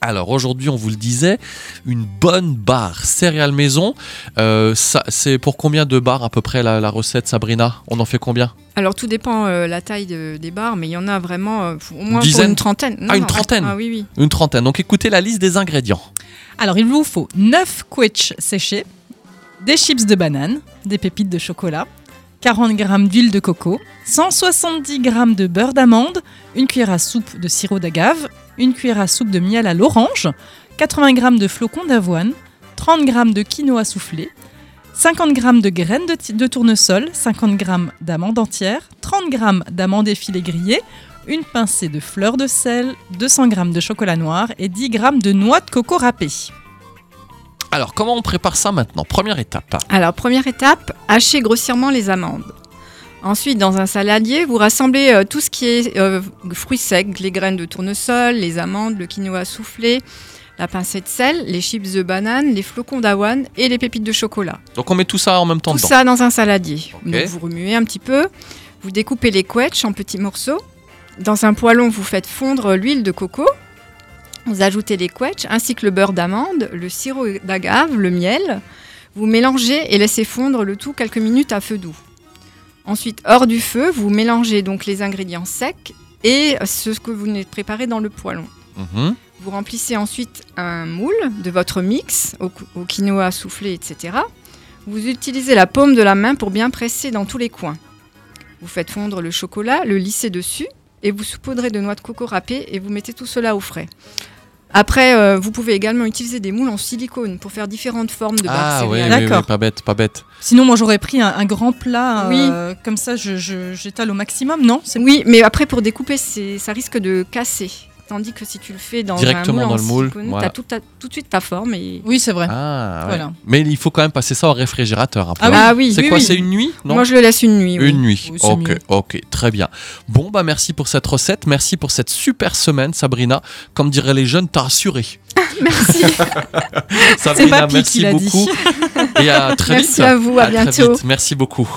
Alors aujourd'hui, on vous le disait, une bonne barre céréales maison. Euh, c'est pour combien de barres à peu près la, la recette, Sabrina? On en fait combien? Alors tout dépend euh, la taille de- des barres, mais il y en a vraiment euh, au moins pour une trentaine. Non, Ah, une non, trentaine? Ah oui, oui. Une trentaine. Donc écoutez la liste des ingrédients. Alors, il vous faut 9 quetch séchés, des chips de banane, des pépites de chocolat, 40 g d'huile de coco, 170 g de beurre d'amande, une cuillère à soupe de sirop d'agave, une cuillère à soupe de miel à l'orange, 80 g de flocons d'avoine, 30 g de quinoa soufflé, 50 g de graines de, tournesol, 50 g d'amandes entières, 30 g d'amandes effilées grillées, une pincée de fleur de sel, 200 g de chocolat noir et 10 g de noix de coco râpée. Alors comment on prépare ça maintenant? Première étape. Alors première étape, hachez grossièrement les amandes. Ensuite, dans un saladier, vous rassemblez euh, tout ce qui est euh, fruits secs, les graines de tournesol, les amandes, le quinoa soufflé, la pincée de sel, les chips de banane, les flocons d'avoine et les pépites de chocolat. Donc on met tout ça en même temps Tout dedans. ça dans un saladier. Donc vous remuez un petit peu, vous découpez les quetchs en petits morceaux. Dans un poêlon, vous faites fondre l'huile de coco. Vous ajoutez les quetchs ainsi que le beurre d'amande, le sirop d'agave, le miel. Vous mélangez et laissez fondre le tout quelques minutes à feu doux. Ensuite, hors du feu, vous mélangez donc les ingrédients secs et ce que vous venez de préparer dans le poêlon. Mhm. Vous remplissez ensuite un moule de votre mix au, au quinoa soufflé, etc. Vous utilisez la paume de la main pour bien presser dans tous les coins. Vous faites fondre le chocolat, le lissez dessus et vous saupoudrez de noix de coco râpée et vous mettez tout cela au frais. Après, euh, vous pouvez également utiliser des moules en silicone pour faire différentes formes de barres Ah ouais, céréales. oui, oui, D'accord. pas bête, pas bête. Sinon, moi, j'aurais pris un, un grand plat, Oui. euh, comme ça, je- je- j'étale au maximum, non? C'est Oui, mais après pour découper, c'est- ça risque de casser. Tandis que si tu le fais dans Directement un moule dans le moule, silicone, voilà. t'as tout, ta- tout de suite ta forme et Oui, c'est vrai. Ah, ouais. Voilà. Mais il faut quand même passer ça au réfrigérateur après. Ah oui. Ah oui, C'est oui, quoi oui. C'est une nuit Non Moi je le laisse une nuit. oui. Une nuit. Ok, mieux. ok, très bien. Bon, bah merci pour cette recette. Merci pour cette super semaine, Sabrina. Comme diraient les jeunes, t'as rassuré. Merci. Sabrina, merci qui l'a dit. beaucoup. Et à très Merci vite. à vous, à bientôt. vite. Merci beaucoup.